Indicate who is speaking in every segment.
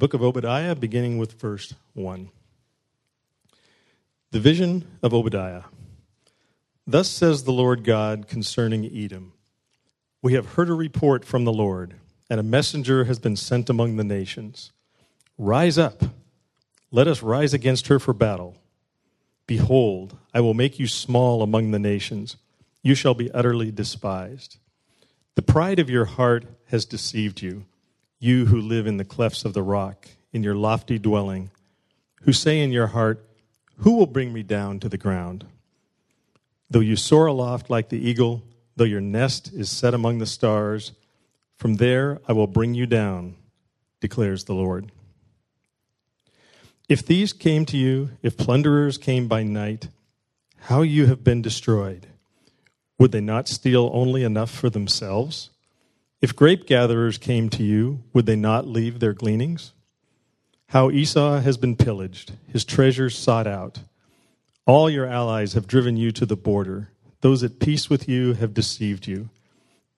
Speaker 1: book of Obadiah, beginning with verse 1. The vision of Obadiah. Thus says the Lord God concerning Edom We have heard a report from the Lord, and a messenger has been sent among the nations. Rise up, let us rise against her for battle. Behold, I will make you small among the nations, you shall be utterly despised. The pride of your heart has deceived you you who live in the clefts of the rock, in your lofty dwelling, who say in your heart, Who will bring me down to the ground? Though you soar aloft like the eagle, though your nest is set among the stars, from there I will bring you down, declares the Lord. If these came to you, if plunderers came by night, how you have been destroyed. Would they not steal only enough for themselves? If grape gatherers came to you, would they not leave their gleanings? How Esau has been pillaged, his treasures sought out. All your allies have driven you to the border. Those at peace with you have deceived you.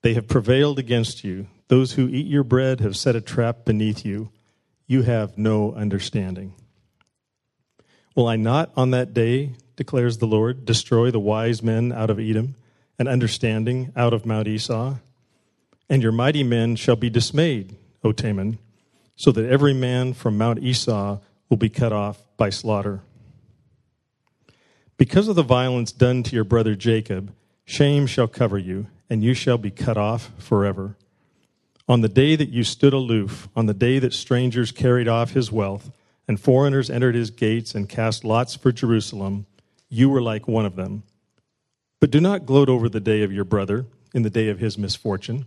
Speaker 1: They have prevailed against you. Those who eat your bread have set a trap beneath you. You have no understanding. Will I not on that day, declares the Lord, destroy the wise men out of Edom and understanding out of Mount Esau? And your mighty men shall be dismayed, O Teman, so that every man from Mount Esau will be cut off by slaughter. Because of the violence done to your brother Jacob, shame shall cover you, and you shall be cut off forever. On the day that you stood aloof, on the day that strangers carried off his wealth, and foreigners entered his gates and cast lots for Jerusalem, you were like one of them. But do not gloat over the day of your brother in the day of his misfortune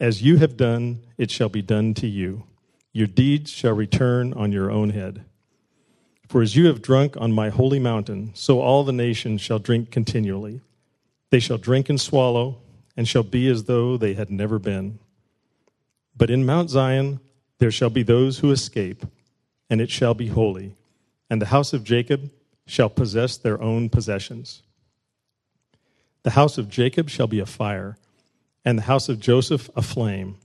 Speaker 1: As you have done, it shall be done to you. Your deeds shall return on your own head. For as you have drunk on my holy mountain, so all the nations shall drink continually. They shall drink and swallow, and shall be as though they had never been. But in Mount Zion there shall be those who escape, and it shall be holy, and the house of Jacob shall possess their own possessions. The house of Jacob shall be a fire and the house of Joseph a flame,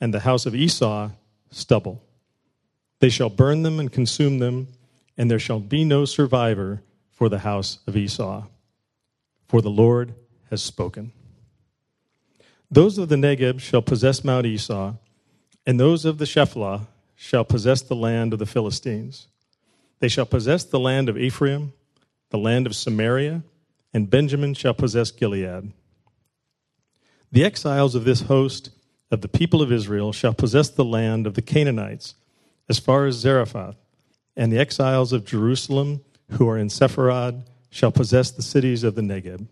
Speaker 1: and the house of Esau stubble. They shall burn them and consume them, and there shall be no survivor for the house of Esau. For the Lord has spoken. Those of the Negeb shall possess Mount Esau, and those of the Shephelah shall possess the land of the Philistines. They shall possess the land of Ephraim, the land of Samaria, and Benjamin shall possess Gilead. The exiles of this host of the people of Israel shall possess the land of the Canaanites as far as Zarephath, and the exiles of Jerusalem who are in Sepharad shall possess the cities of the Negeb.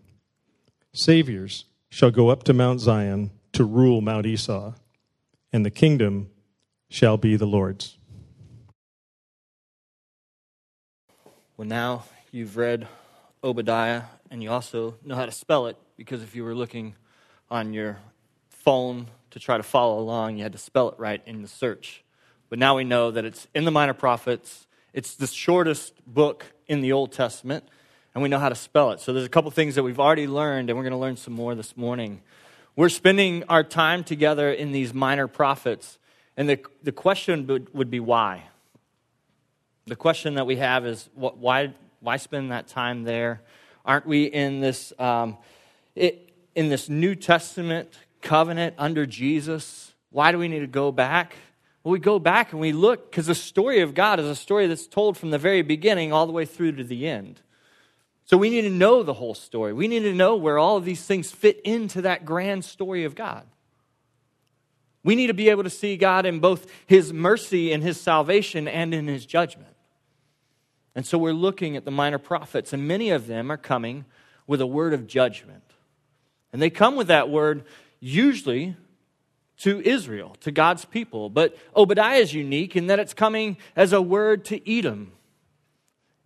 Speaker 1: Saviors shall go up to Mount Zion to rule Mount Esau, and the kingdom shall be the Lord's.
Speaker 2: Well, now you've read Obadiah, and you also know how to spell it, because if you were looking on your phone to try to follow along, you had to spell it right in the search. But now we know that it's in the Minor Prophets. It's the shortest book in the Old Testament, and we know how to spell it. So there's a couple things that we've already learned, and we're going to learn some more this morning. We're spending our time together in these minor prophets, and the, the question would, would be why? The question that we have is what, why, why spend that time there? Aren't we in this? Um, it, in this New Testament covenant under Jesus. Why do we need to go back? Well, we go back and we look because the story of God is a story that's told from the very beginning all the way through to the end. So we need to know the whole story. We need to know where all of these things fit into that grand story of God. We need to be able to see God in both His mercy and His salvation and in His judgment. And so we're looking at the minor prophets, and many of them are coming with a word of judgment. And they come with that word usually to Israel, to God's people. But Obadiah is unique in that it's coming as a word to Edom.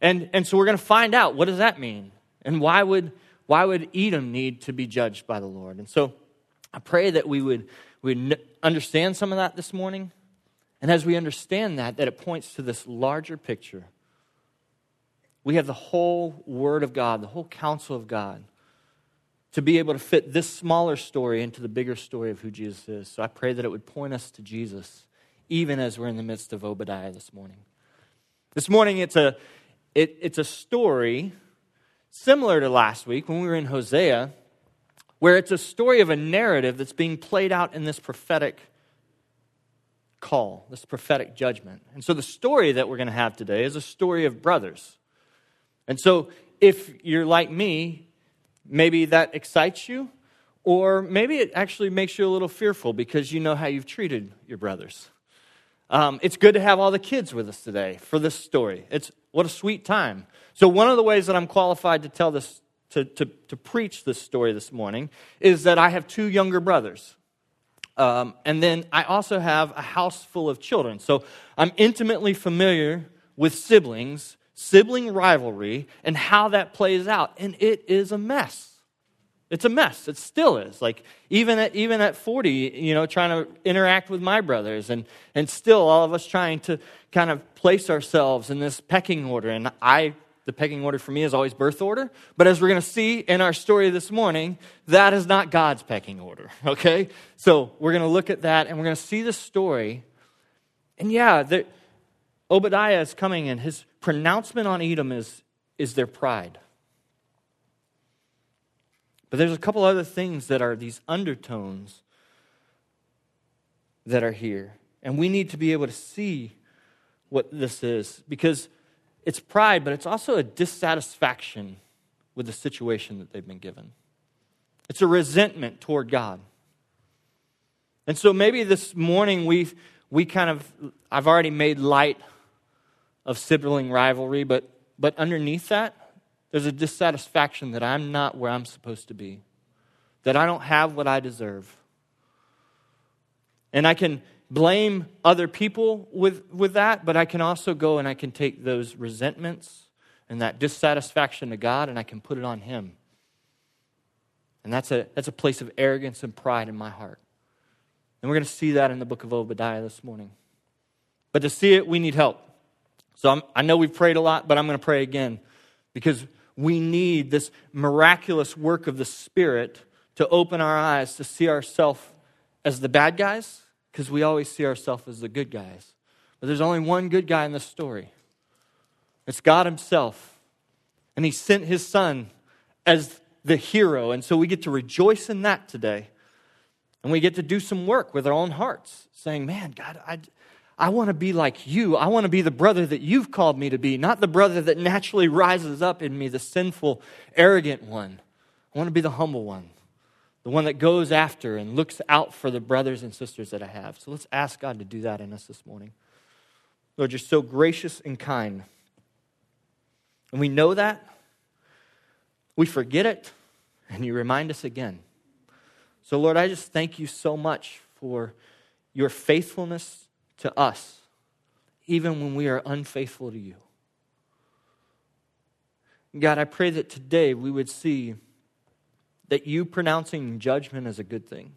Speaker 2: And, and so we're going to find out what does that mean? And why would, why would Edom need to be judged by the Lord? And so I pray that we would, we understand some of that this morning. And as we understand that, that it points to this larger picture. We have the whole Word of God, the whole counsel of God to be able to fit this smaller story into the bigger story of who Jesus is. So I pray that it would point us to Jesus, even as we're in the midst of Obadiah this morning. This morning, it's a, it, it's a story similar to last week when we were in Hosea, where it's a story of a narrative that's being played out in this prophetic call, this prophetic judgment. And so the story that we're going to have today is a story of brothers. And so if you're like me, Maybe that excites you, or maybe it actually makes you a little fearful because you know how you've treated your brothers. Um, it's good to have all the kids with us today for this story. It's what a sweet time. So, one of the ways that I'm qualified to tell this, to, to, to preach this story this morning, is that I have two younger brothers. Um, and then I also have a house full of children. So, I'm intimately familiar with siblings sibling rivalry and how that plays out. And it is a mess. It's a mess. It still is. Like even at even at 40, you know, trying to interact with my brothers and and still all of us trying to kind of place ourselves in this pecking order. And I the pecking order for me is always birth order. But as we're going to see in our story this morning, that is not God's pecking order. Okay? So we're going to look at that and we're going to see the story. And yeah, there, Obadiah is coming and his pronouncement on Edom is, is their pride. But there's a couple other things that are these undertones that are here. And we need to be able to see what this is because it's pride, but it's also a dissatisfaction with the situation that they've been given. It's a resentment toward God. And so maybe this morning we we kind of I've already made light of sibling rivalry, but, but underneath that, there's a dissatisfaction that I'm not where I'm supposed to be, that I don't have what I deserve. And I can blame other people with, with that, but I can also go and I can take those resentments and that dissatisfaction to God and I can put it on Him. And that's a, that's a place of arrogance and pride in my heart. And we're going to see that in the book of Obadiah this morning. But to see it, we need help. So I'm, i know we've prayed a lot, but I'm going to pray again because we need this miraculous work of the Spirit to open our eyes to see ourselves as the bad guys because we always see ourselves as the good guys. But there's only one good guy in this story it's God Himself. And He sent His Son as the hero. And so we get to rejoice in that today. And we get to do some work with our own hearts, saying, Man, God, I, I want to be like you. I want to be the brother that you've called me to be, not the brother that naturally rises up in me, the sinful, arrogant one. I want to be the humble one, the one that goes after and looks out for the brothers and sisters that I have. So let's ask God to do that in us this morning. Lord, you're so gracious and kind. And we know that. We forget it, and you remind us again. So, Lord, I just thank you so much for your faithfulness to us, even when we are unfaithful to you. God, I pray that today we would see that you pronouncing judgment is a good thing.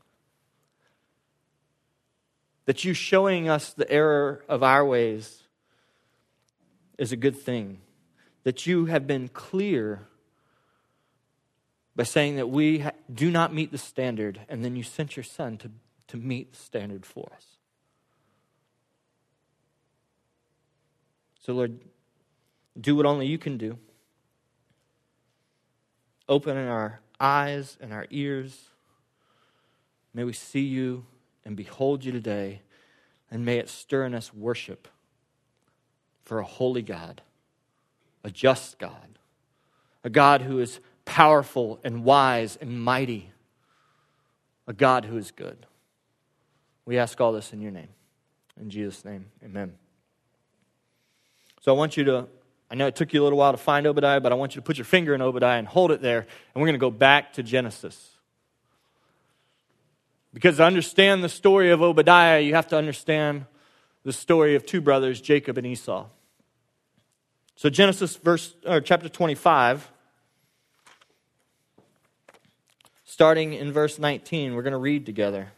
Speaker 2: That you showing us the error of our ways is a good thing. That you have been clear by saying that we do not meet the standard, and then you sent your son to, to meet the standard for us. So, Lord, do what only you can do. Open our eyes and our ears. May we see you and behold you today, and may it stir in us worship for a holy God, a just God, a God who is powerful and wise and mighty, a God who is good. We ask all this in your name. In Jesus' name, amen. So I want you to, I know it took you a little while to find Obadiah, but I want you to put your finger in Obadiah and hold it there, and we're going to go back to Genesis. Because to understand the story of Obadiah, you have to understand the story of two brothers, Jacob and Esau. So Genesis verse or chapter 25 starting in verse 19, we're going to read together.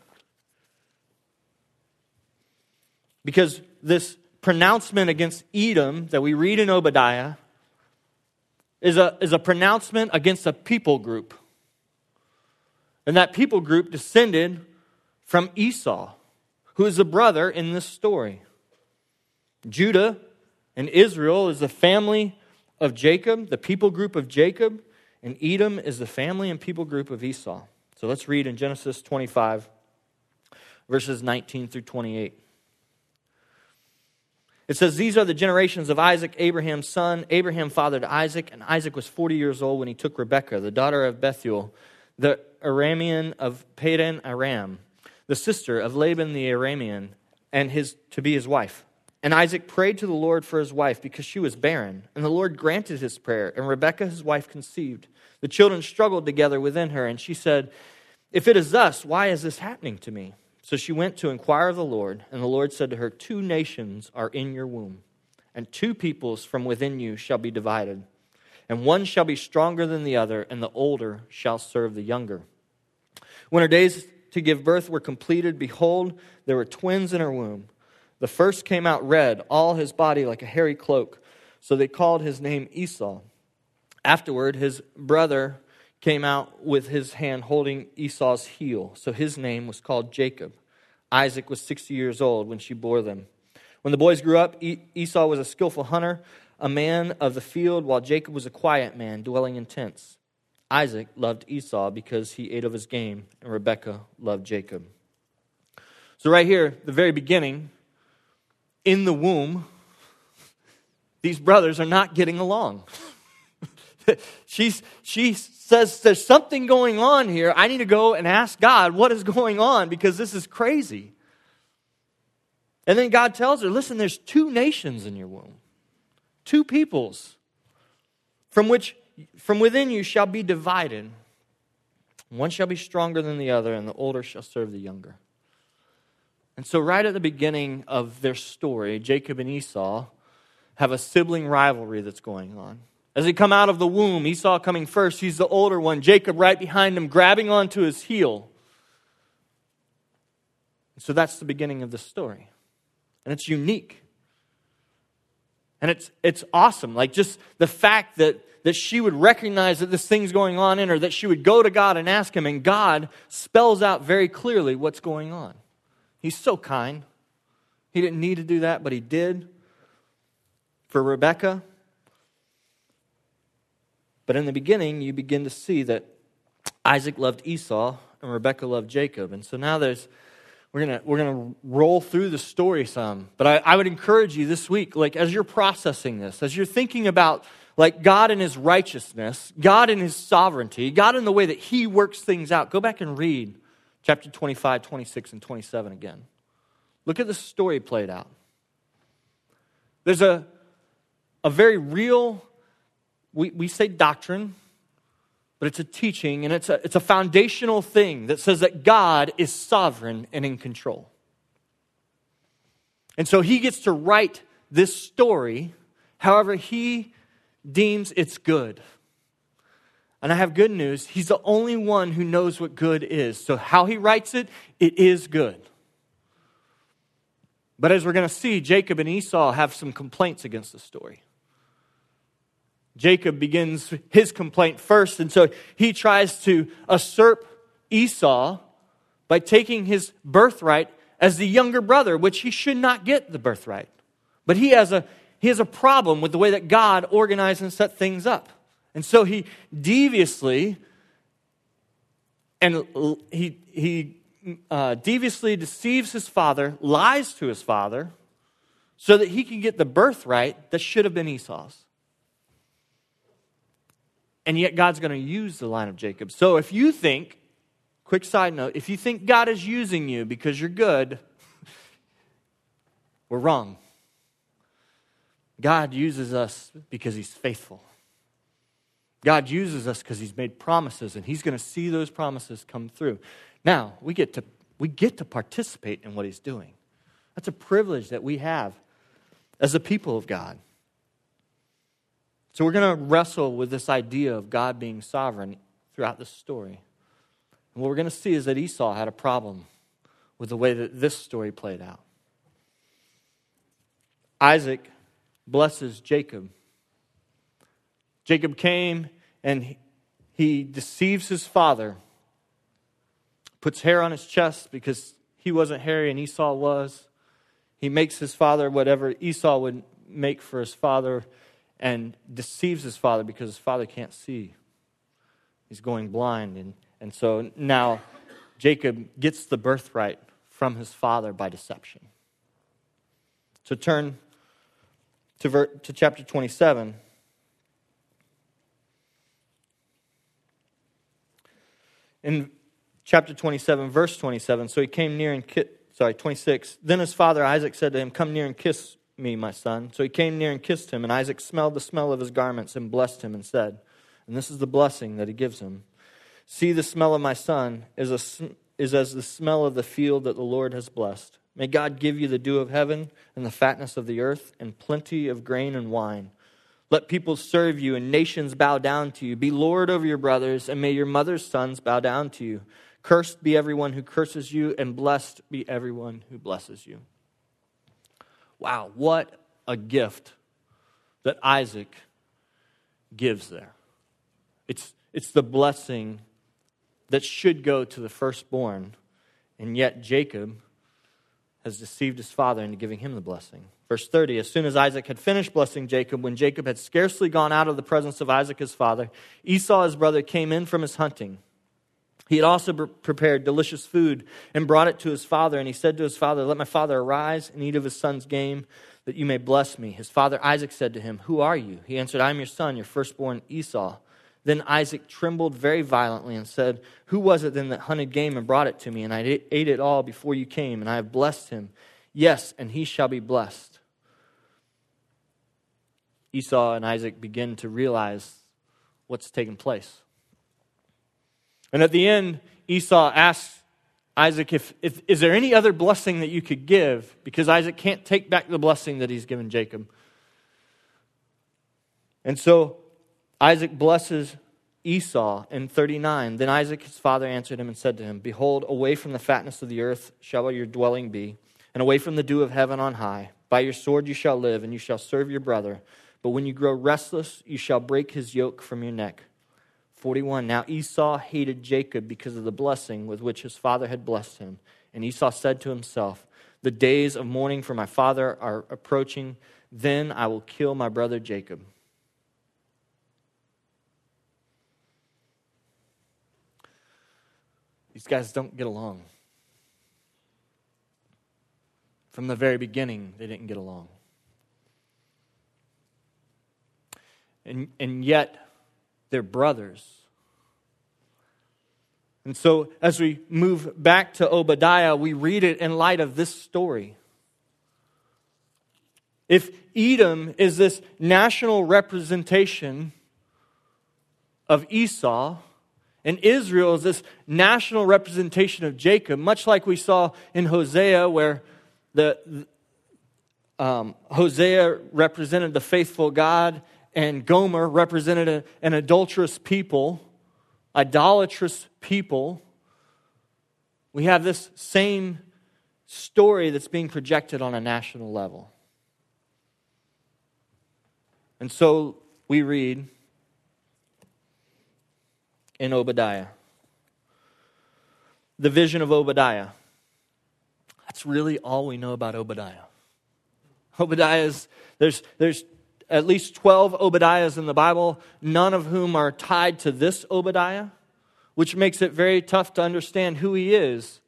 Speaker 2: Because this pronouncement against Edom that we read in Obadiah is a, is a pronouncement against a people group. And that people group descended from Esau, who is a brother in this story. Judah and Israel is the family of Jacob, the people group of Jacob, and Edom is the family and people group of Esau. So let's read in Genesis 25, verses 19 through 28. It says, These are the generations of Isaac, Abraham's son. Abraham fathered Isaac, and Isaac was 40 years old when he took Rebekah, the daughter of Bethuel, the Aramean of Padan Aram, the sister of Laban the Aramean, and his, to be his wife. And Isaac prayed to the Lord for his wife because she was barren. And the Lord granted his prayer, and Rebekah his wife conceived. The children struggled together within her, and she said, If it is thus, why is this happening to me? So she went to inquire of the Lord, and the Lord said to her, Two nations are in your womb, and two peoples from within you shall be divided. And one shall be stronger than the other, and the older shall serve the younger. When her days to give birth were completed, behold, there were twins in her womb. The first came out red, all his body like a hairy cloak. So they called his name Esau. Afterward, his brother came out with his hand holding Esau's heel. So his name was called Jacob. Isaac was 60 years old when she bore them. When the boys grew up, Esau was a skillful hunter, a man of the field, while Jacob was a quiet man, dwelling in tents. Isaac loved Esau because he ate of his game, and Rebekah loved Jacob. So, right here, the very beginning, in the womb, these brothers are not getting along. She's, she says, There's something going on here. I need to go and ask God what is going on because this is crazy. And then God tells her, Listen, there's two nations in your womb, two peoples from which from within you shall be divided. One shall be stronger than the other, and the older shall serve the younger. And so, right at the beginning of their story, Jacob and Esau have a sibling rivalry that's going on. As they come out of the womb, Esau coming first, he's the older one, Jacob right behind him, grabbing onto his heel. So that's the beginning of the story. And it's unique. And it's, it's awesome. Like just the fact that, that she would recognize that this thing's going on in her, that she would go to God and ask Him, and God spells out very clearly what's going on. He's so kind. He didn't need to do that, but He did. For Rebekah, but in the beginning, you begin to see that Isaac loved Esau and Rebekah loved Jacob. And so now there's we're gonna we're gonna roll through the story some. But I, I would encourage you this week, like as you're processing this, as you're thinking about like God and his righteousness, God and his sovereignty, God in the way that he works things out, go back and read chapter 25, 26, and 27 again. Look at the story played out. There's a, a very real we, we say doctrine, but it's a teaching and it's a, it's a foundational thing that says that God is sovereign and in control. And so he gets to write this story however he deems it's good. And I have good news. He's the only one who knows what good is. So, how he writes it, it is good. But as we're going to see, Jacob and Esau have some complaints against the story. Jacob begins his complaint first, and so he tries to usurp Esau by taking his birthright as the younger brother, which he should not get the birthright. But he has a, he has a problem with the way that God organized and set things up. And so he deviously and he, he uh, deviously deceives his father, lies to his father, so that he can get the birthright that should have been Esau's. And yet God's going to use the line of Jacob. So if you think, quick side note, if you think God is using you because you're good, we're wrong. God uses us because he's faithful. God uses us because he's made promises and he's going to see those promises come through. Now, we get to We get to participate in what he's doing. That's a privilege that we have as a people of God. So we're going to wrestle with this idea of God being sovereign throughout this story. And what we're going to see is that Esau had a problem with the way that this story played out. Isaac blesses Jacob. Jacob came and he deceives his father, puts hair on his chest because he wasn't hairy and Esau was. He makes his father whatever Esau would make for his father and deceives his father because his father can't see. He's going blind. And, and so now Jacob gets the birthright from his father by deception. So turn to, ver- to chapter 27. In chapter 27, verse 27, so he came near and ki- sorry, 26. Then his father Isaac said to him, Come near and kiss me, my son. So he came near and kissed him, and Isaac smelled the smell of his garments and blessed him and said, And this is the blessing that he gives him See, the smell of my son is, a, is as the smell of the field that the Lord has blessed. May God give you the dew of heaven and the fatness of the earth and plenty of grain and wine. Let people serve you and nations bow down to you. Be Lord over your brothers, and may your mother's sons bow down to you. Cursed be everyone who curses you, and blessed be everyone who blesses you. Wow, what a gift that Isaac gives there. It's, it's the blessing that should go to the firstborn, and yet Jacob has deceived his father into giving him the blessing. Verse 30 As soon as Isaac had finished blessing Jacob, when Jacob had scarcely gone out of the presence of Isaac his father, Esau his brother came in from his hunting. He had also prepared delicious food and brought it to his father, and he said to his father, Let my father arise and eat of his son's game, that you may bless me. His father Isaac said to him, Who are you? He answered, I am your son, your firstborn Esau. Then Isaac trembled very violently and said, Who was it then that hunted game and brought it to me? And I ate it all before you came, and I have blessed him. Yes, and he shall be blessed. Esau and Isaac begin to realize what's taken place. And at the end, Esau asks Isaac, if, if, is there any other blessing that you could give? Because Isaac can't take back the blessing that he's given Jacob. And so Isaac blesses Esau in 39. Then Isaac, his father, answered him and said to him, Behold, away from the fatness of the earth shall your dwelling be, and away from the dew of heaven on high. By your sword you shall live, and you shall serve your brother. But when you grow restless, you shall break his yoke from your neck. 41. Now Esau hated Jacob because of the blessing with which his father had blessed him. And Esau said to himself, The days of mourning for my father are approaching. Then I will kill my brother Jacob. These guys don't get along. From the very beginning, they didn't get along. And, and yet, they're brothers. And so, as we move back to Obadiah, we read it in light of this story. If Edom is this national representation of Esau, and Israel is this national representation of Jacob, much like we saw in Hosea, where the, um, Hosea represented the faithful God and Gomer represented a, an adulterous people, idolatrous people. We have this same story that's being projected on a national level. And so we read in Obadiah. The vision of Obadiah. That's really all we know about Obadiah. Obadiah is, there's, there's at least 12 Obadiahs in the Bible, none of whom are tied to this Obadiah, which makes it very tough to understand who he is.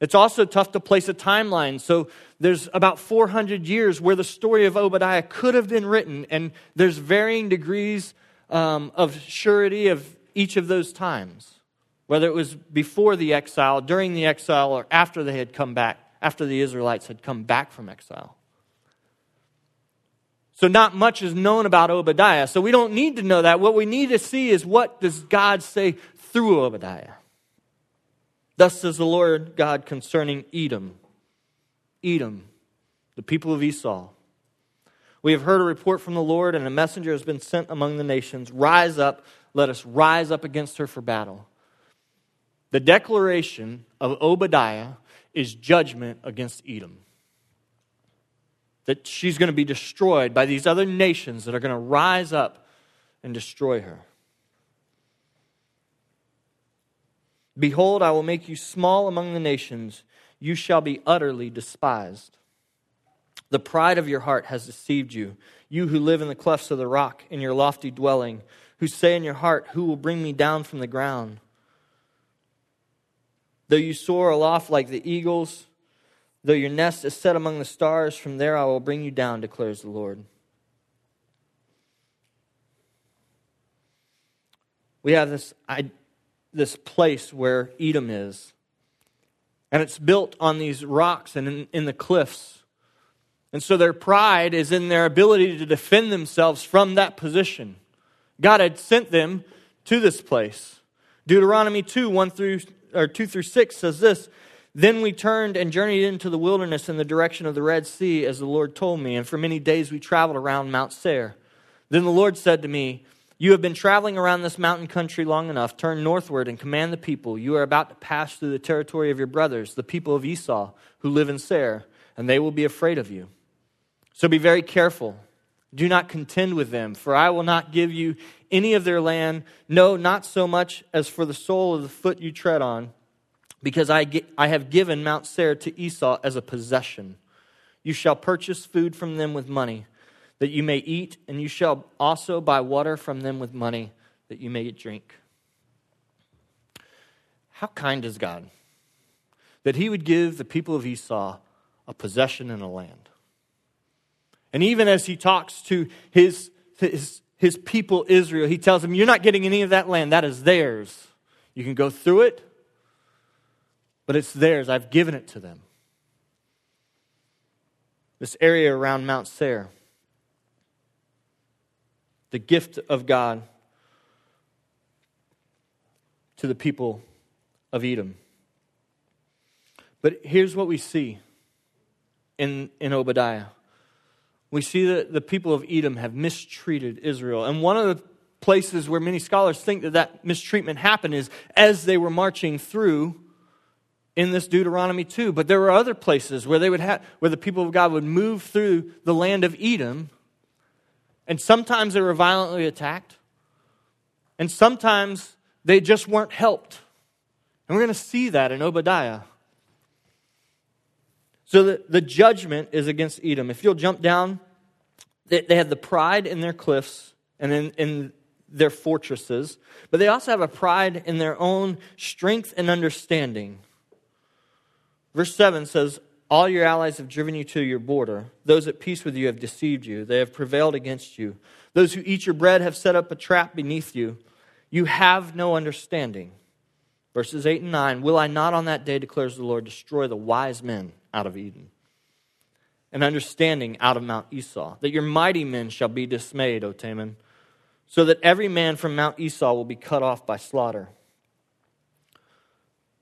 Speaker 2: It's also tough to place a timeline. So there's about 400 years where the story of Obadiah could have been written, and there's varying degrees um, of surety of each of those times, whether it was before the exile, during the exile, or after they had come back, after the Israelites had come back from exile. So not much is known about Obadiah. So we don't need to know that. What we need to see is what does God say through Obadiah. Thus says the Lord God concerning Edom. Edom, the people of Esau. We have heard a report from the Lord, and a messenger has been sent among the nations. Rise up, let us rise up against her for battle. The declaration of Obadiah is judgment against Edom. That she's going to be destroyed by these other nations that are going to rise up and destroy her. Behold, I will make you small among the nations. You shall be utterly despised. The pride of your heart has deceived you. You who live in the clefts of the rock, in your lofty dwelling, who say in your heart, Who will bring me down from the ground? Though you soar aloft like the eagles, though your nest is set among the stars, from there I will bring you down, declares the Lord. We have this, this place where Edom is. And it's built on these rocks and in, in the cliffs. And so their pride is in their ability to defend themselves from that position. God had sent them to this place. Deuteronomy 2, 1 through or 2 through 6 says this Then we turned and journeyed into the wilderness in the direction of the Red Sea, as the Lord told me, and for many days we traveled around Mount Seir. Then the Lord said to me, You have been traveling around this mountain country long enough. Turn northward and command the people. You are about to pass through the territory of your brothers, the people of Esau, who live in Seir, and they will be afraid of you. So be very careful. Do not contend with them, for I will not give you any of their land, no, not so much as for the sole of the foot you tread on, because I, get, I have given Mount Seir to Esau as a possession. You shall purchase food from them with money, that you may eat, and you shall also buy water from them with money, that you may drink. How kind is God that He would give the people of Esau a possession and a land? And even as He talks to His, his his people Israel, he tells them, You're not getting any of that land. That is theirs. You can go through it, but it's theirs. I've given it to them. This area around Mount Seir, the gift of God to the people of Edom. But here's what we see in, in Obadiah we see that the people of Edom have mistreated Israel. And one of the places where many scholars think that that mistreatment happened is as they were marching through in this Deuteronomy 2. But there were other places where they would have where the people of God would move through the land of Edom, and sometimes they were violently attacked, and sometimes they just weren't helped. And we're going to see that in Obadiah. So the, the judgment is against Edom. If you'll jump down, they, they have the pride in their cliffs and in, in their fortresses, but they also have a pride in their own strength and understanding. Verse 7 says, All your allies have driven you to your border. Those at peace with you have deceived you. They have prevailed against you. Those who eat your bread have set up a trap beneath you. You have no understanding. Verses 8 and 9 Will I not on that day, declares the Lord, destroy the wise men out of Edom, and understanding out of Mount Esau, that your mighty men shall be dismayed, O Taman, so that every man from Mount Esau will be cut off by slaughter.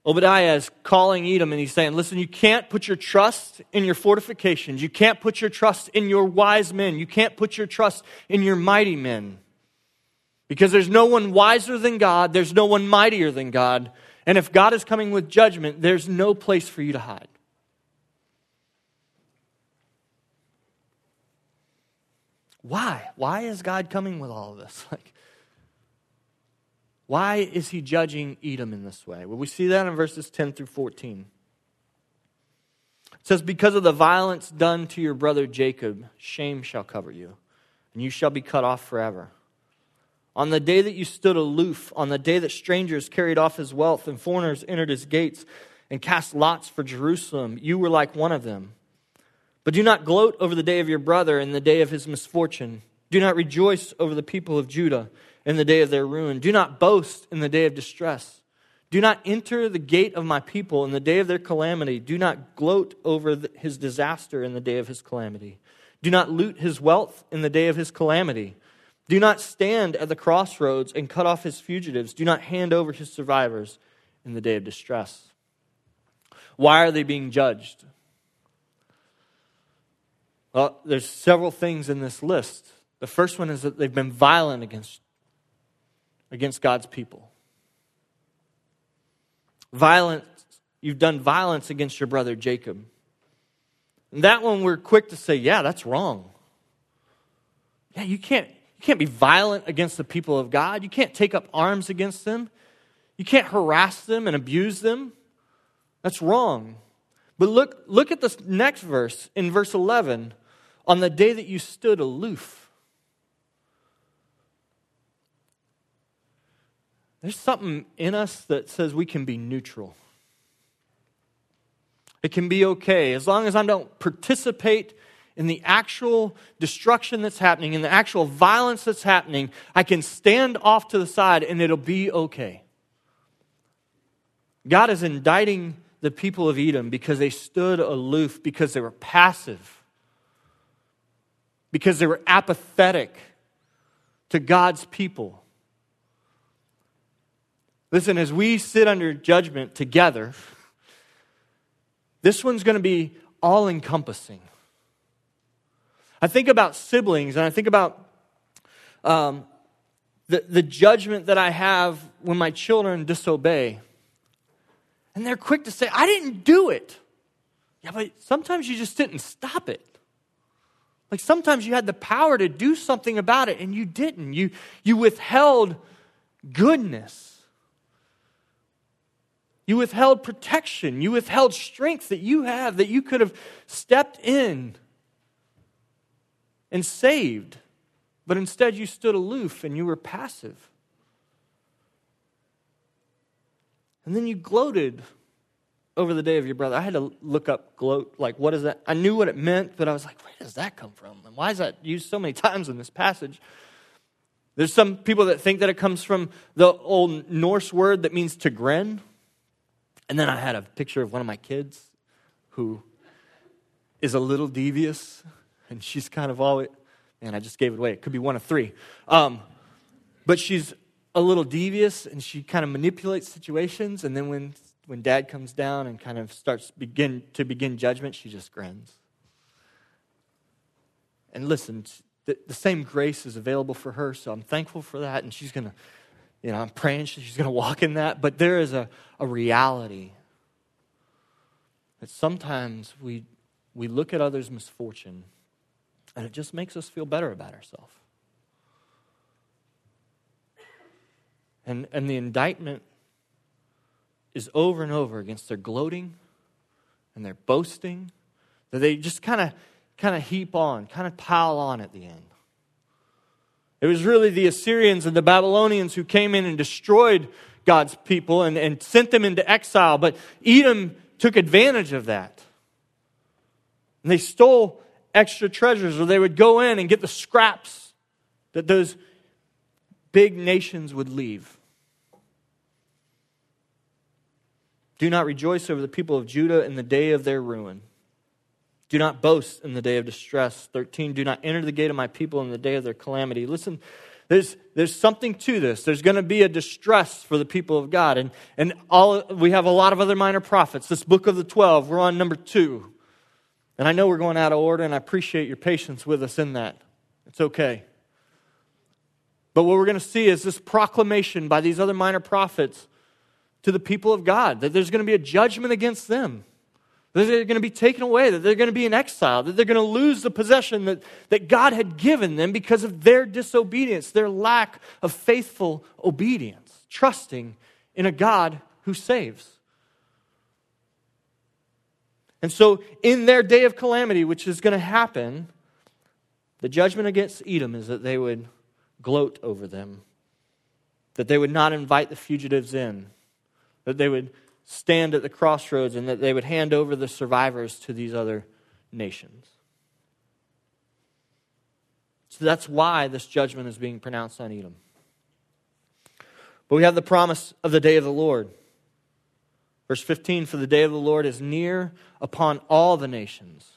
Speaker 2: Obadiah is calling Edom and he's saying, Listen, you can't put your trust in your fortifications. You can't put your trust in your wise men. You can't put your trust in your mighty men. Because there's no one wiser than God, there's no one mightier than God. And if God is coming with judgment, there's no place for you to hide. Why? Why is God coming with all of this? Like, why is he judging Edom in this way? Well, we see that in verses 10 through 14. It says, Because of the violence done to your brother Jacob, shame shall cover you, and you shall be cut off forever. On the day that you stood aloof, on the day that strangers carried off his wealth and foreigners entered his gates and cast lots for Jerusalem, you were like one of them. But do not gloat over the day of your brother in the day of his misfortune. Do not rejoice over the people of Judah in the day of their ruin. Do not boast in the day of distress. Do not enter the gate of my people in the day of their calamity. Do not gloat over his disaster in the day of his calamity. Do not loot his wealth in the day of his calamity. Do not stand at the crossroads and cut off his fugitives. Do not hand over his survivors in the day of distress. Why are they being judged? Well, there's several things in this list. The first one is that they've been violent against, against God's people. Violence, you've done violence against your brother Jacob. And that one we're quick to say, yeah, that's wrong. Yeah, you can't, you can't be violent against the people of God. You can't take up arms against them. You can't harass them and abuse them. That's wrong. But look, look at the next verse in verse 11. On the day that you stood aloof, there's something in us that says we can be neutral. It can be okay as long as I don't participate in the actual destruction that's happening, in the actual violence that's happening. I can stand off to the side and it'll be okay. God is indicting the people of Edom because they stood aloof, because they were passive, because they were apathetic to God's people. Listen, as we sit under judgment together, this one's going to be all encompassing. I think about siblings and I think about um, the, the judgment that I have when my children disobey. And they're quick to say, I didn't do it. Yeah, but sometimes you just didn't stop it. Like sometimes you had the power to do something about it and you didn't. You, you withheld goodness. You withheld protection. You withheld strength that you have that you could have stepped in and saved. But instead, you stood aloof and you were passive. And then you gloated over the day of your brother. I had to look up gloat, like, what is that? I knew what it meant, but I was like, where does that come from? And why is that used so many times in this passage? There's some people that think that it comes from the old Norse word that means to grin. And then I had a picture of one of my kids who is a little devious, and she's kind of always, man, I just gave it away. It could be one of three. Um, but she's a little devious, and she kind of manipulates situations. And then when, when dad comes down and kind of starts begin, to begin judgment, she just grins. And listen, the, the same grace is available for her, so I'm thankful for that. And she's going to you know, I'm praying she's going to walk in that, but there is a, a reality that sometimes we, we look at others' misfortune and it just makes us feel better about ourselves. And, and the indictment is over and over against their gloating and their boasting that they just kind of kind of heap on, kind of pile on at the end. It was really the Assyrians and the Babylonians who came in and destroyed God's people and, and sent them into exile. But Edom took advantage of that. And they stole extra treasures, or they would go in and get the scraps that those big nations would leave. Do not rejoice over the people of Judah in the day of their ruin. Do not boast in the day of distress. 13, do not enter the gate of my people in the day of their calamity. Listen, there's, there's something to this. There's going to be a distress for the people of God. And, and all, we have a lot of other minor prophets. This book of the 12, we're on number two. And I know we're going out of order, and I appreciate your patience with us in that. It's okay. But what we're going to see is this proclamation by these other minor prophets to the people of God that there's going to be a judgment against them that they're going to be taken away, that they're going to be in exile, that they're going to lose the possession that, that God had given them because of their disobedience, their lack of faithful obedience, trusting in a God who saves. And so, in their day of calamity, which is going to happen, the judgment against Edom is that they would gloat over them, that they would not invite the fugitives in, that they would stand at the crossroads and that they would hand over the survivors to these other nations. So that's why this judgment is being pronounced on Edom. But we have the promise of the day of the Lord. Verse 15 For the day of the Lord is near upon all the nations.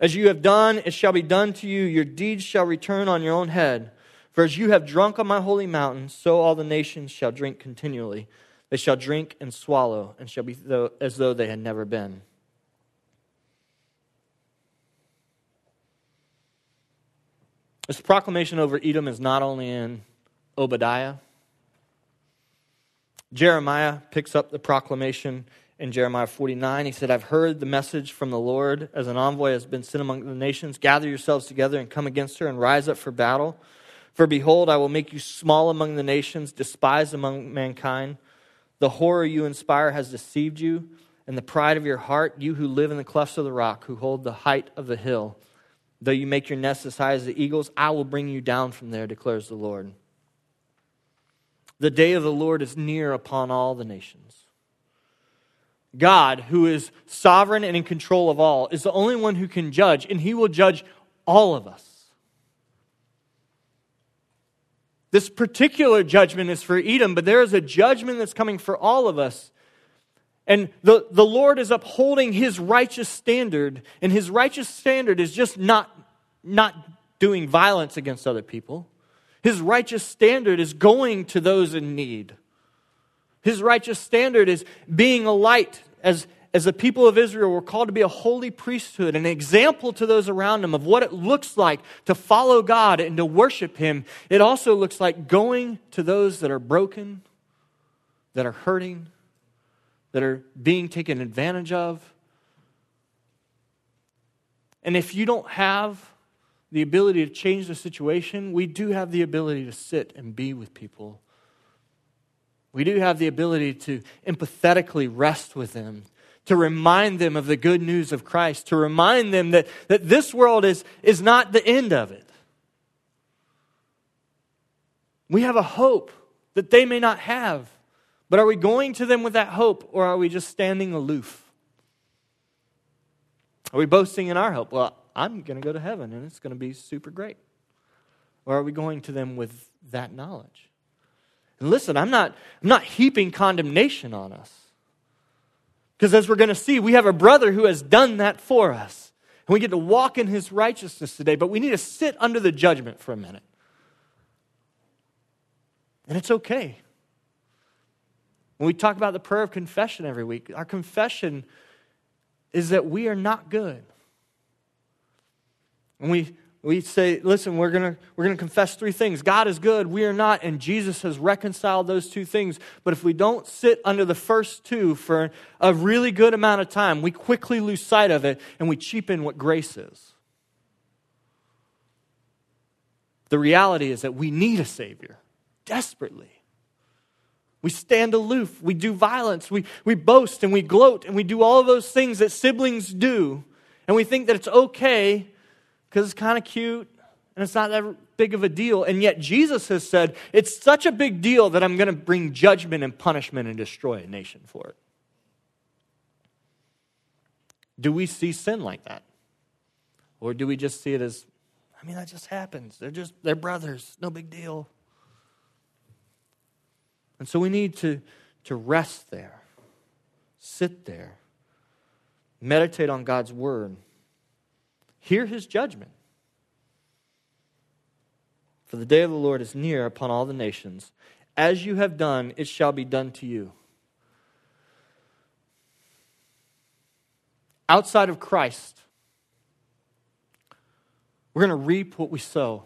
Speaker 2: As you have done, it shall be done to you. Your deeds shall return on your own head. For as you have drunk on my holy mountain, so all the nations shall drink continually. They shall drink and swallow, and shall be as though they had never been. This proclamation over Edom is not only in Obadiah. Jeremiah picks up the proclamation in Jeremiah 49. He said, I've heard the message from the Lord as an envoy has been sent among the nations. Gather yourselves together and come against her and rise up for battle. For behold, I will make you small among the nations, despised among mankind. The horror you inspire has deceived you, and the pride of your heart, you who live in the clefts of the rock, who hold the height of the hill. Though you make your nest as high as the eagles, I will bring you down from there, declares the Lord. The day of the Lord is near upon all the nations. God, who is sovereign and in control of all, is the only one who can judge, and he will judge all of us. This particular judgment is for Edom, but there is a judgment that's coming for all of us. And the, the Lord is upholding his righteous standard, and his righteous standard is just not, not doing violence against other people. His righteous standard is going to those in need. His righteous standard is being a light as, as the people of Israel were called to be a holy priesthood, an example to those around them of what it looks like to follow God and to worship Him, it also looks like going to those that are broken, that are hurting, that are being taken advantage of. And if you don't have the ability to change the situation, we do have the ability to sit and be with people we do have the ability to empathetically rest with them, to remind them of the good news of Christ, to remind them that, that this world is, is not the end of it. We have a hope that they may not have. But are we going to them with that hope, or are we just standing aloof? Are we boasting in our hope? Well, I'm going to go to heaven and it's going to be super great. Or are we going to them with that knowledge? And listen, I'm not, I'm not heaping condemnation on us. Because as we're going to see, we have a brother who has done that for us. And we get to walk in his righteousness today, but we need to sit under the judgment for a minute. And it's okay. When we talk about the prayer of confession every week, our confession is that we are not good. And we we say, listen, we're going we're going to confess three things God is good, we are not, and Jesus has reconciled those two things. But if we don't sit under the first two for a really good amount of time, we quickly lose sight of it and we cheapen what grace is. The reality is that we need a Savior desperately. We stand aloof, we do violence, we, we boast and we gloat, and we do all those things that siblings do. And we think that it's okay because it's kind of cute and it's not that big of a deal. And yet Jesus has said, it's such a big deal that I'm going to bring judgment and punishment and destroy a nation for it. Do we see sin like that? Or do we just see it as, I mean, that just happens. They're just, they're brothers, no big deal. And so we need to, to rest there, sit there, meditate on God's word Hear his judgment. For the day of the Lord is near upon all the nations. As you have done, it shall be done to you. Outside of Christ, we're going to reap what we sow.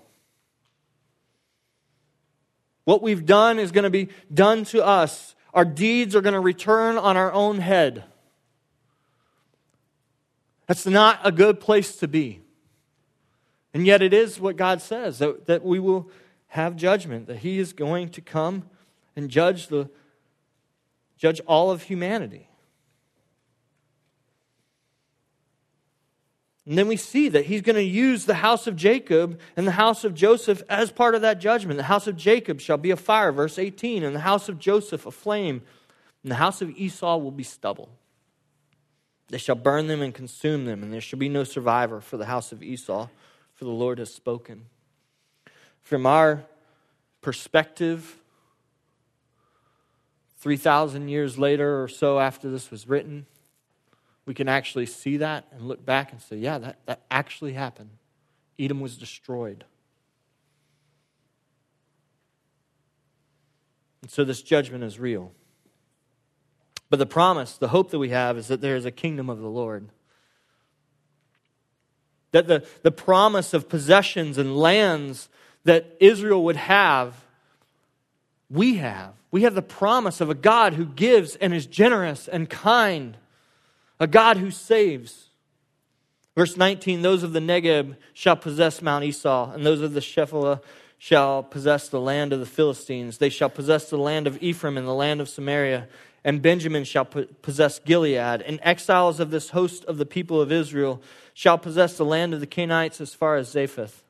Speaker 2: What we've done is going to be done to us. Our deeds are going to return on our own head. That's not a good place to be. And yet, it is what God says that, that we will have judgment, that He is going to come and judge, the, judge all of humanity. And then we see that he's going to use the house of Jacob and the house of Joseph as part of that judgment. The house of Jacob shall be a fire, verse 18, and the house of Joseph a flame, and the house of Esau will be stubble. They shall burn them and consume them, and there shall be no survivor for the house of Esau, for the Lord has spoken. From our perspective, 3,000 years later or so after this was written, we can actually see that and look back and say, yeah, that, that actually happened. Edom was destroyed. And so this judgment is real. But the promise, the hope that we have, is that there is a kingdom of the Lord. That the, the promise of possessions and lands that Israel would have, we have. We have the promise of a God who gives and is generous and kind, a God who saves. Verse 19 Those of the Negeb shall possess Mount Esau, and those of the Shephelah shall possess the land of the Philistines. They shall possess the land of Ephraim and the land of Samaria and Benjamin shall possess Gilead, and exiles of this host of the people of Israel shall possess the land of the Canaanites as far as Zapheth.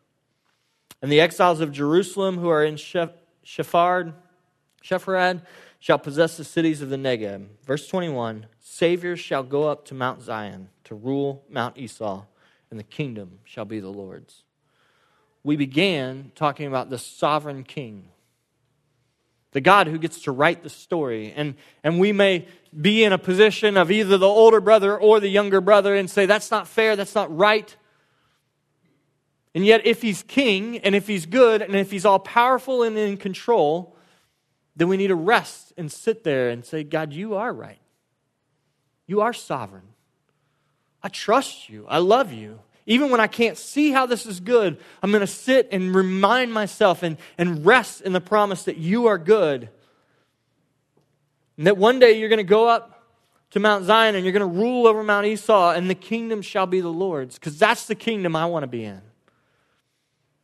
Speaker 2: And the exiles of Jerusalem who are in Shephard, Shepharad shall possess the cities of the Negeb. Verse 21 Saviors shall go up to Mount Zion to rule Mount Esau, and the kingdom shall be the Lord's. We began talking about the sovereign king the God who gets to write the story. And, and we may be in a position of either the older brother or the younger brother and say, that's not fair, that's not right. And yet, if he's king and if he's good and if he's all powerful and in control, then we need to rest and sit there and say, God, you are right. You are sovereign. I trust you. I love you. Even when I can't see how this is good, I'm going to sit and remind myself and, and rest in the promise that you are good. And that one day you're going to go up to Mount Zion and you're going to rule over Mount Esau, and the kingdom shall be the Lord's, because that's the kingdom I want to be in.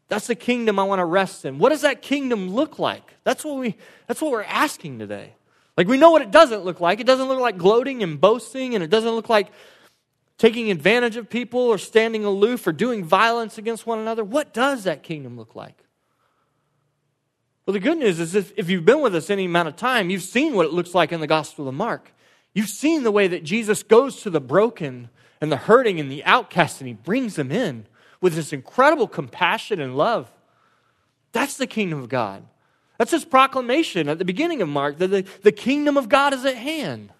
Speaker 2: That's the kingdom I want to rest in. What does that kingdom look like? That's what, we, that's what we're asking today. Like, we know what it doesn't look like. It doesn't look like gloating and boasting, and it doesn't look like taking advantage of people or standing aloof or doing violence against one another. What does that kingdom look like? Well, the good news is if, if you've been with us any amount of time, you've seen what it looks like in the Gospel of Mark. You've seen the way that Jesus goes to the broken and the hurting and the outcast and he brings them in with this incredible compassion and love. That's the kingdom of God. That's his proclamation at the beginning of Mark that the, the kingdom of God is at hand.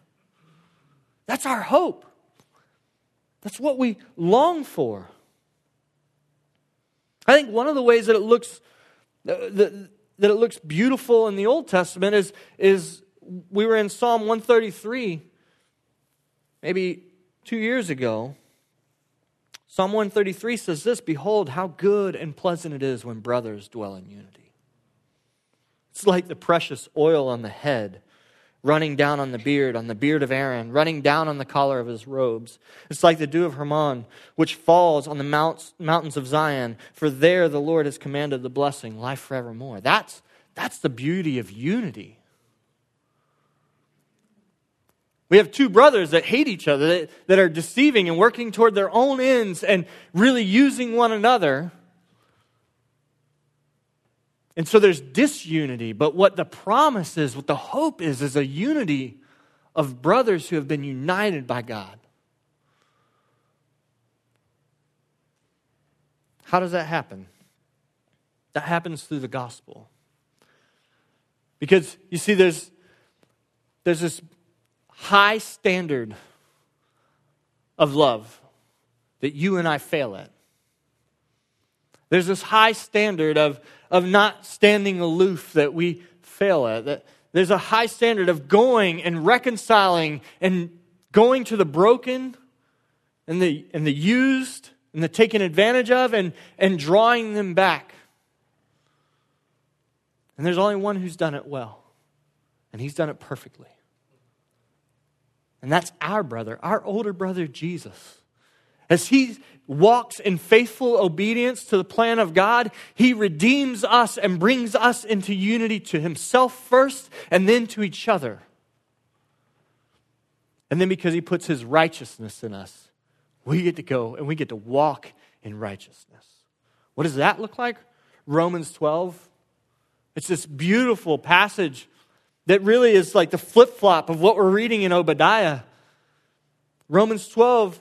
Speaker 2: That's our hope. That's what we long for. I think one of the ways that it looks uh, that, that it looks beautiful in the Old Testament is, is we were in Psalm 133 maybe two years ago. Psalm 133 says this Behold, how good and pleasant it is when brothers dwell in unity. It's like the precious oil on the head running down on the beard, on the beard of Aaron, running down on the collar of his robes. It's like the dew of Hermon, which falls on the mounts, mountains of Zion, for there the Lord has commanded the blessing, life forevermore. That's, that's the beauty of unity. We have two brothers that hate each other, that, that are deceiving and working toward their own ends and really using one another. And so there's disunity, but what the promise is, what the hope is, is a unity of brothers who have been united by God. How does that happen? That happens through the gospel. Because you see, there's, there's this high standard of love that you and I fail at. There's this high standard of, of not standing aloof that we fail at. That there's a high standard of going and reconciling and going to the broken and the, and the used and the taken advantage of and, and drawing them back. And there's only one who's done it well, and he's done it perfectly. And that's our brother, our older brother, Jesus. As he walks in faithful obedience to the plan of God, he redeems us and brings us into unity to himself first and then to each other. And then because he puts his righteousness in us, we get to go and we get to walk in righteousness. What does that look like? Romans 12. It's this beautiful passage that really is like the flip flop of what we're reading in Obadiah. Romans 12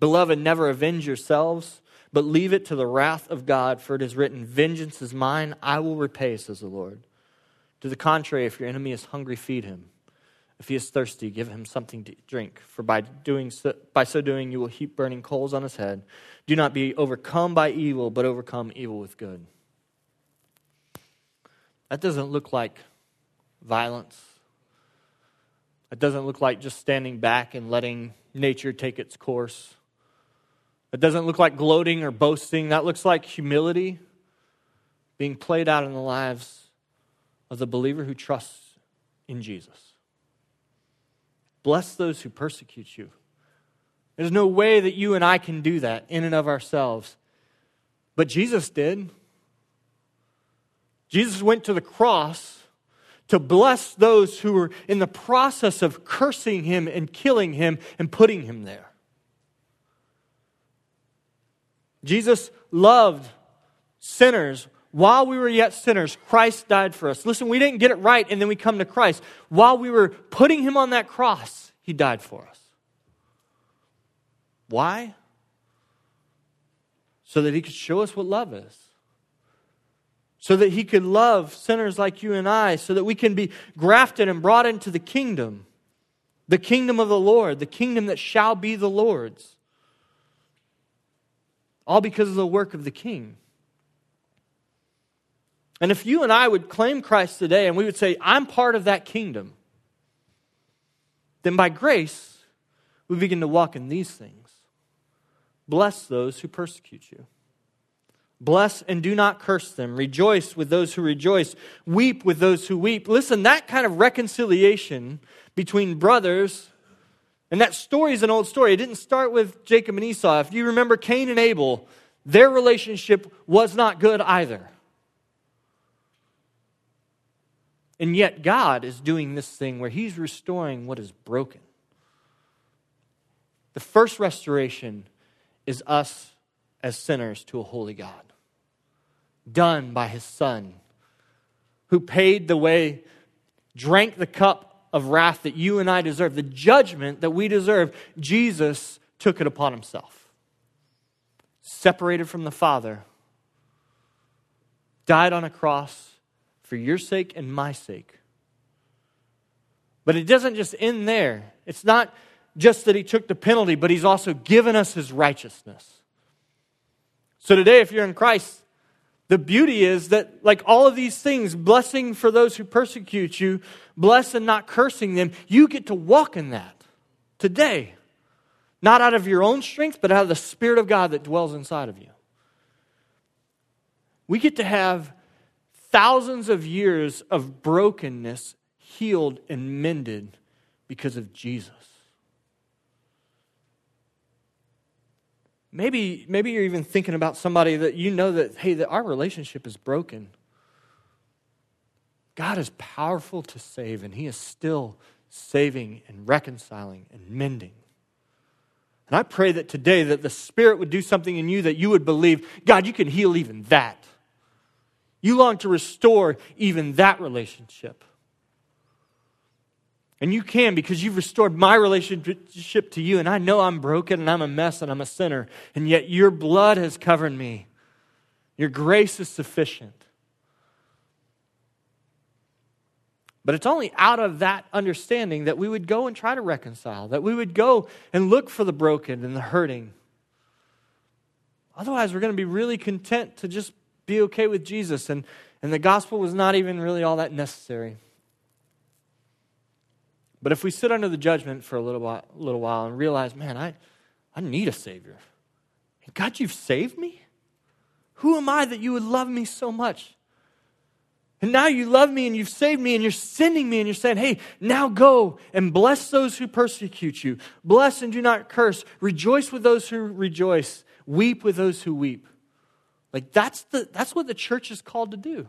Speaker 2: Beloved, never avenge yourselves, but leave it to the wrath of God, for it is written, Vengeance is mine, I will repay, says the Lord. To the contrary, if your enemy is hungry, feed him. If he is thirsty, give him something to drink, for by, doing so, by so doing you will heap burning coals on his head. Do not be overcome by evil, but overcome evil with good. That doesn't look like violence. It doesn't look like just standing back and letting nature take its course. It doesn't look like gloating or boasting. That looks like humility being played out in the lives of the believer who trusts in Jesus. Bless those who persecute you. There's no way that you and I can do that in and of ourselves. But Jesus did. Jesus went to the cross to bless those who were in the process of cursing him and killing him and putting him there. Jesus loved sinners. While we were yet sinners, Christ died for us. Listen, we didn't get it right and then we come to Christ. While we were putting him on that cross, he died for us. Why? So that he could show us what love is so that he could love sinners like you and I, so that we can be grafted and brought into the kingdom, the kingdom of the Lord, the kingdom that shall be the Lord's. All because of the work of the King. And if you and I would claim Christ today and we would say, I'm part of that kingdom, then by grace, we begin to walk in these things. Bless those who persecute you. Bless and do not curse them. Rejoice with those who rejoice. Weep with those who weep. Listen, that kind of reconciliation between brothers, and that story is an old story. It didn't start with Jacob and Esau. If you remember Cain and Abel, their relationship was not good either. And yet, God is doing this thing where He's restoring what is broken. The first restoration is us as sinners to a holy God done by his son, who paid the way, drank the cup of wrath that you and I deserve, the judgment that we deserve. Jesus took it upon himself. Separated from the Father, died on a cross for your sake and my sake. But it doesn't just end there. It's not just that he took the penalty, but he's also given us his righteousness. So today, if you're in Christ, the beauty is that, like all of these things, blessing for those who persecute you, bless and not cursing them, you get to walk in that today. Not out of your own strength, but out of the Spirit of God that dwells inside of you. We get to have thousands of years of brokenness healed and mended because of Jesus. Maybe, maybe you're even thinking about somebody that you know that, hey, that our relationship is broken. God is powerful to save, and He is still saving and reconciling and mending. And I pray that today that the Spirit would do something in you that you would believe, God, you can heal even that. You long to restore even that relationship. And you can because you've restored my relationship to you. And I know I'm broken and I'm a mess and I'm a sinner. And yet your blood has covered me. Your grace is sufficient. But it's only out of that understanding that we would go and try to reconcile, that we would go and look for the broken and the hurting. Otherwise, we're going to be really content to just be okay with Jesus. And, and the gospel was not even really all that necessary. But if we sit under the judgment for a little while, little while and realize, man, I, I need a Savior. God, you've saved me? Who am I that you would love me so much? And now you love me and you've saved me and you're sending me and you're saying, hey, now go and bless those who persecute you. Bless and do not curse. Rejoice with those who rejoice. Weep with those who weep. Like that's, the, that's what the church is called to do.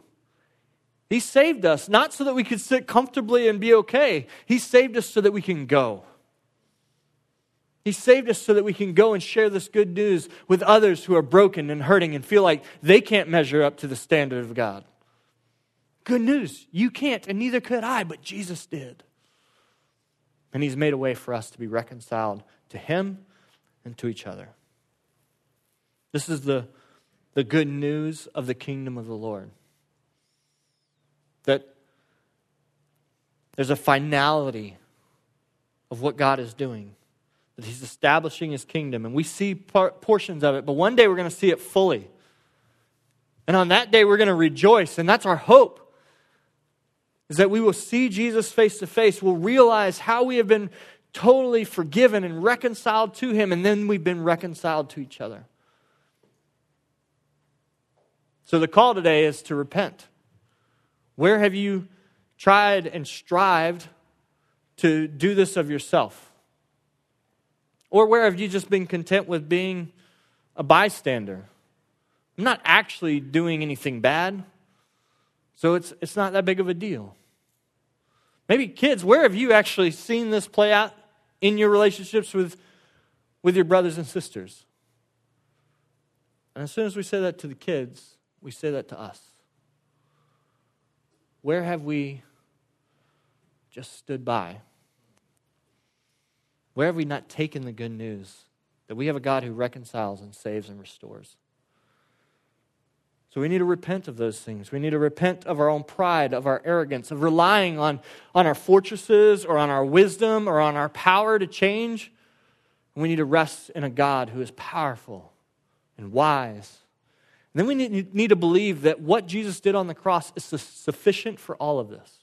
Speaker 2: He saved us not so that we could sit comfortably and be okay. He saved us so that we can go. He saved us so that we can go and share this good news with others who are broken and hurting and feel like they can't measure up to the standard of God. Good news, you can't, and neither could I, but Jesus did. And He's made a way for us to be reconciled to Him and to each other. This is the, the good news of the kingdom of the Lord. That there's a finality of what God is doing, that He's establishing His kingdom. And we see par- portions of it, but one day we're going to see it fully. And on that day, we're going to rejoice, and that's our hope. Is that we will see Jesus face to face. We'll realize how we have been totally forgiven and reconciled to Him, and then we've been reconciled to each other. So the call today is to repent. Where have you tried and strived to do this of yourself? Or where have you just been content with being a bystander? I'm not actually doing anything bad, so it's, it's not that big of a deal. Maybe kids, where have you actually seen this play out in your relationships with, with your brothers and sisters? And as soon as we say that to the kids, we say that to us. Where have we just stood by? Where have we not taken the good news that we have a God who reconciles and saves and restores? So we need to repent of those things. We need to repent of our own pride, of our arrogance, of relying on, on our fortresses or on our wisdom or on our power to change. We need to rest in a God who is powerful and wise. And then we need, to believe that what Jesus did on the cross is sufficient for all of this.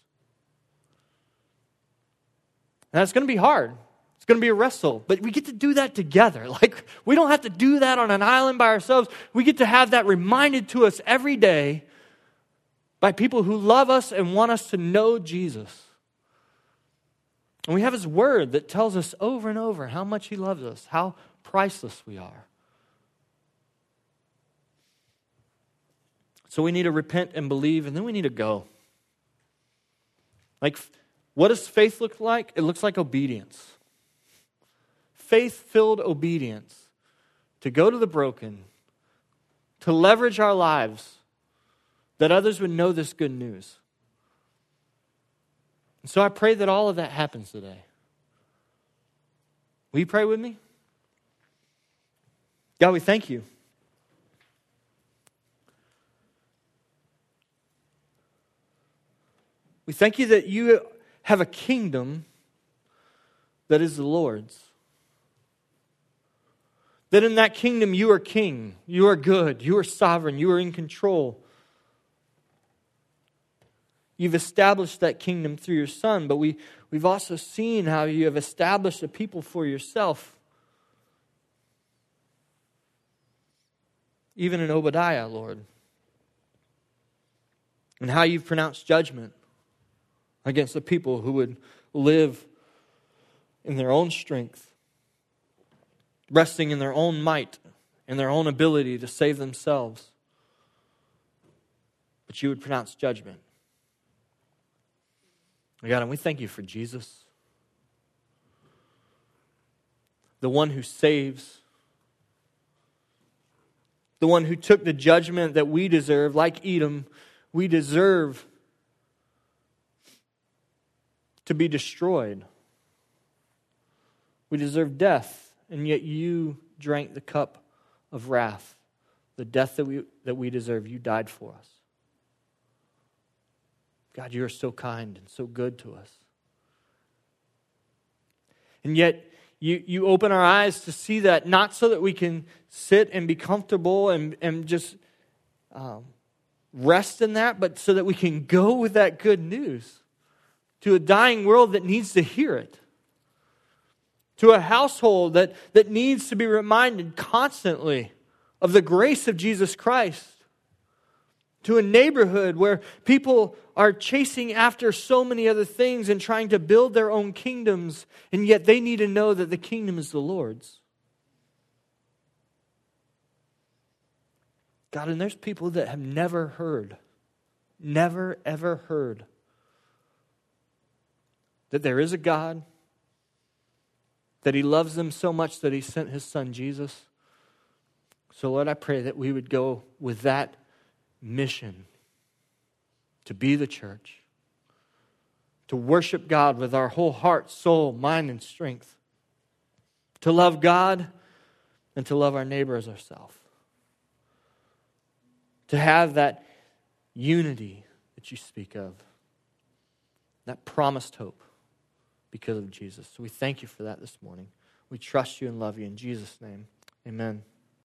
Speaker 2: And that's going to be hard It's going to be a wrestle, but we get to do that together. Like, we don't have to do that on an island by ourselves. We get to have that reminded to us every day by people who love us and want us to know Jesus. And we have His Word that tells us over and over how much He loves us, how priceless we are. So we need to repent and believe, and then we need to go. Like, what does faith look like? It looks like obedience faith filled obedience to go to the broken, to leverage our lives that others would know this good news. And so I pray that all of that happens today. Will you pray with me? God, we thank you. We thank you that you have a kingdom that is the Lord's. That in that kingdom you are king, you are good, you are sovereign, you are in control. You've established that kingdom through your son, but we, we've also seen how you have established a people for yourself. Even in Obadiah, Lord. And how you've pronounced judgment against the people who would live in their own strength resting in their own might and their own ability to save themselves. But you would pronounce judgment. God, and we thank you for Jesus, the one who saves, the one who took the judgment that we deserve, like Edom, we deserve to be destroyed. We deserve death and yet you drank the cup of wrath, the death that we, that we deserve. You died for us. God, you are so kind and so good to us. And yet, you, you open our eyes to see that, not so that we can sit and be comfortable and, and just um, rest in that, but so that we can go with that good news to a dying world that needs to hear it to a household that, that needs to be reminded constantly of the grace of Jesus Christ, to a neighborhood where people are chasing after so many other things and trying to build their own kingdoms, and yet they need to know that the kingdom is the Lord's. God, and there's people that have never heard, never ever heard that there is a God that He loves them so much that He sent His Son Jesus. So, Lord, I pray that we would go with that mission to be the church, to worship God with our whole heart, soul, mind, and strength, to love God and to love our neighbor as ourselves, to have that unity that you speak of, that promised hope because of Jesus. So we thank you for that this morning. We trust you and love you in Jesus' name. Amen.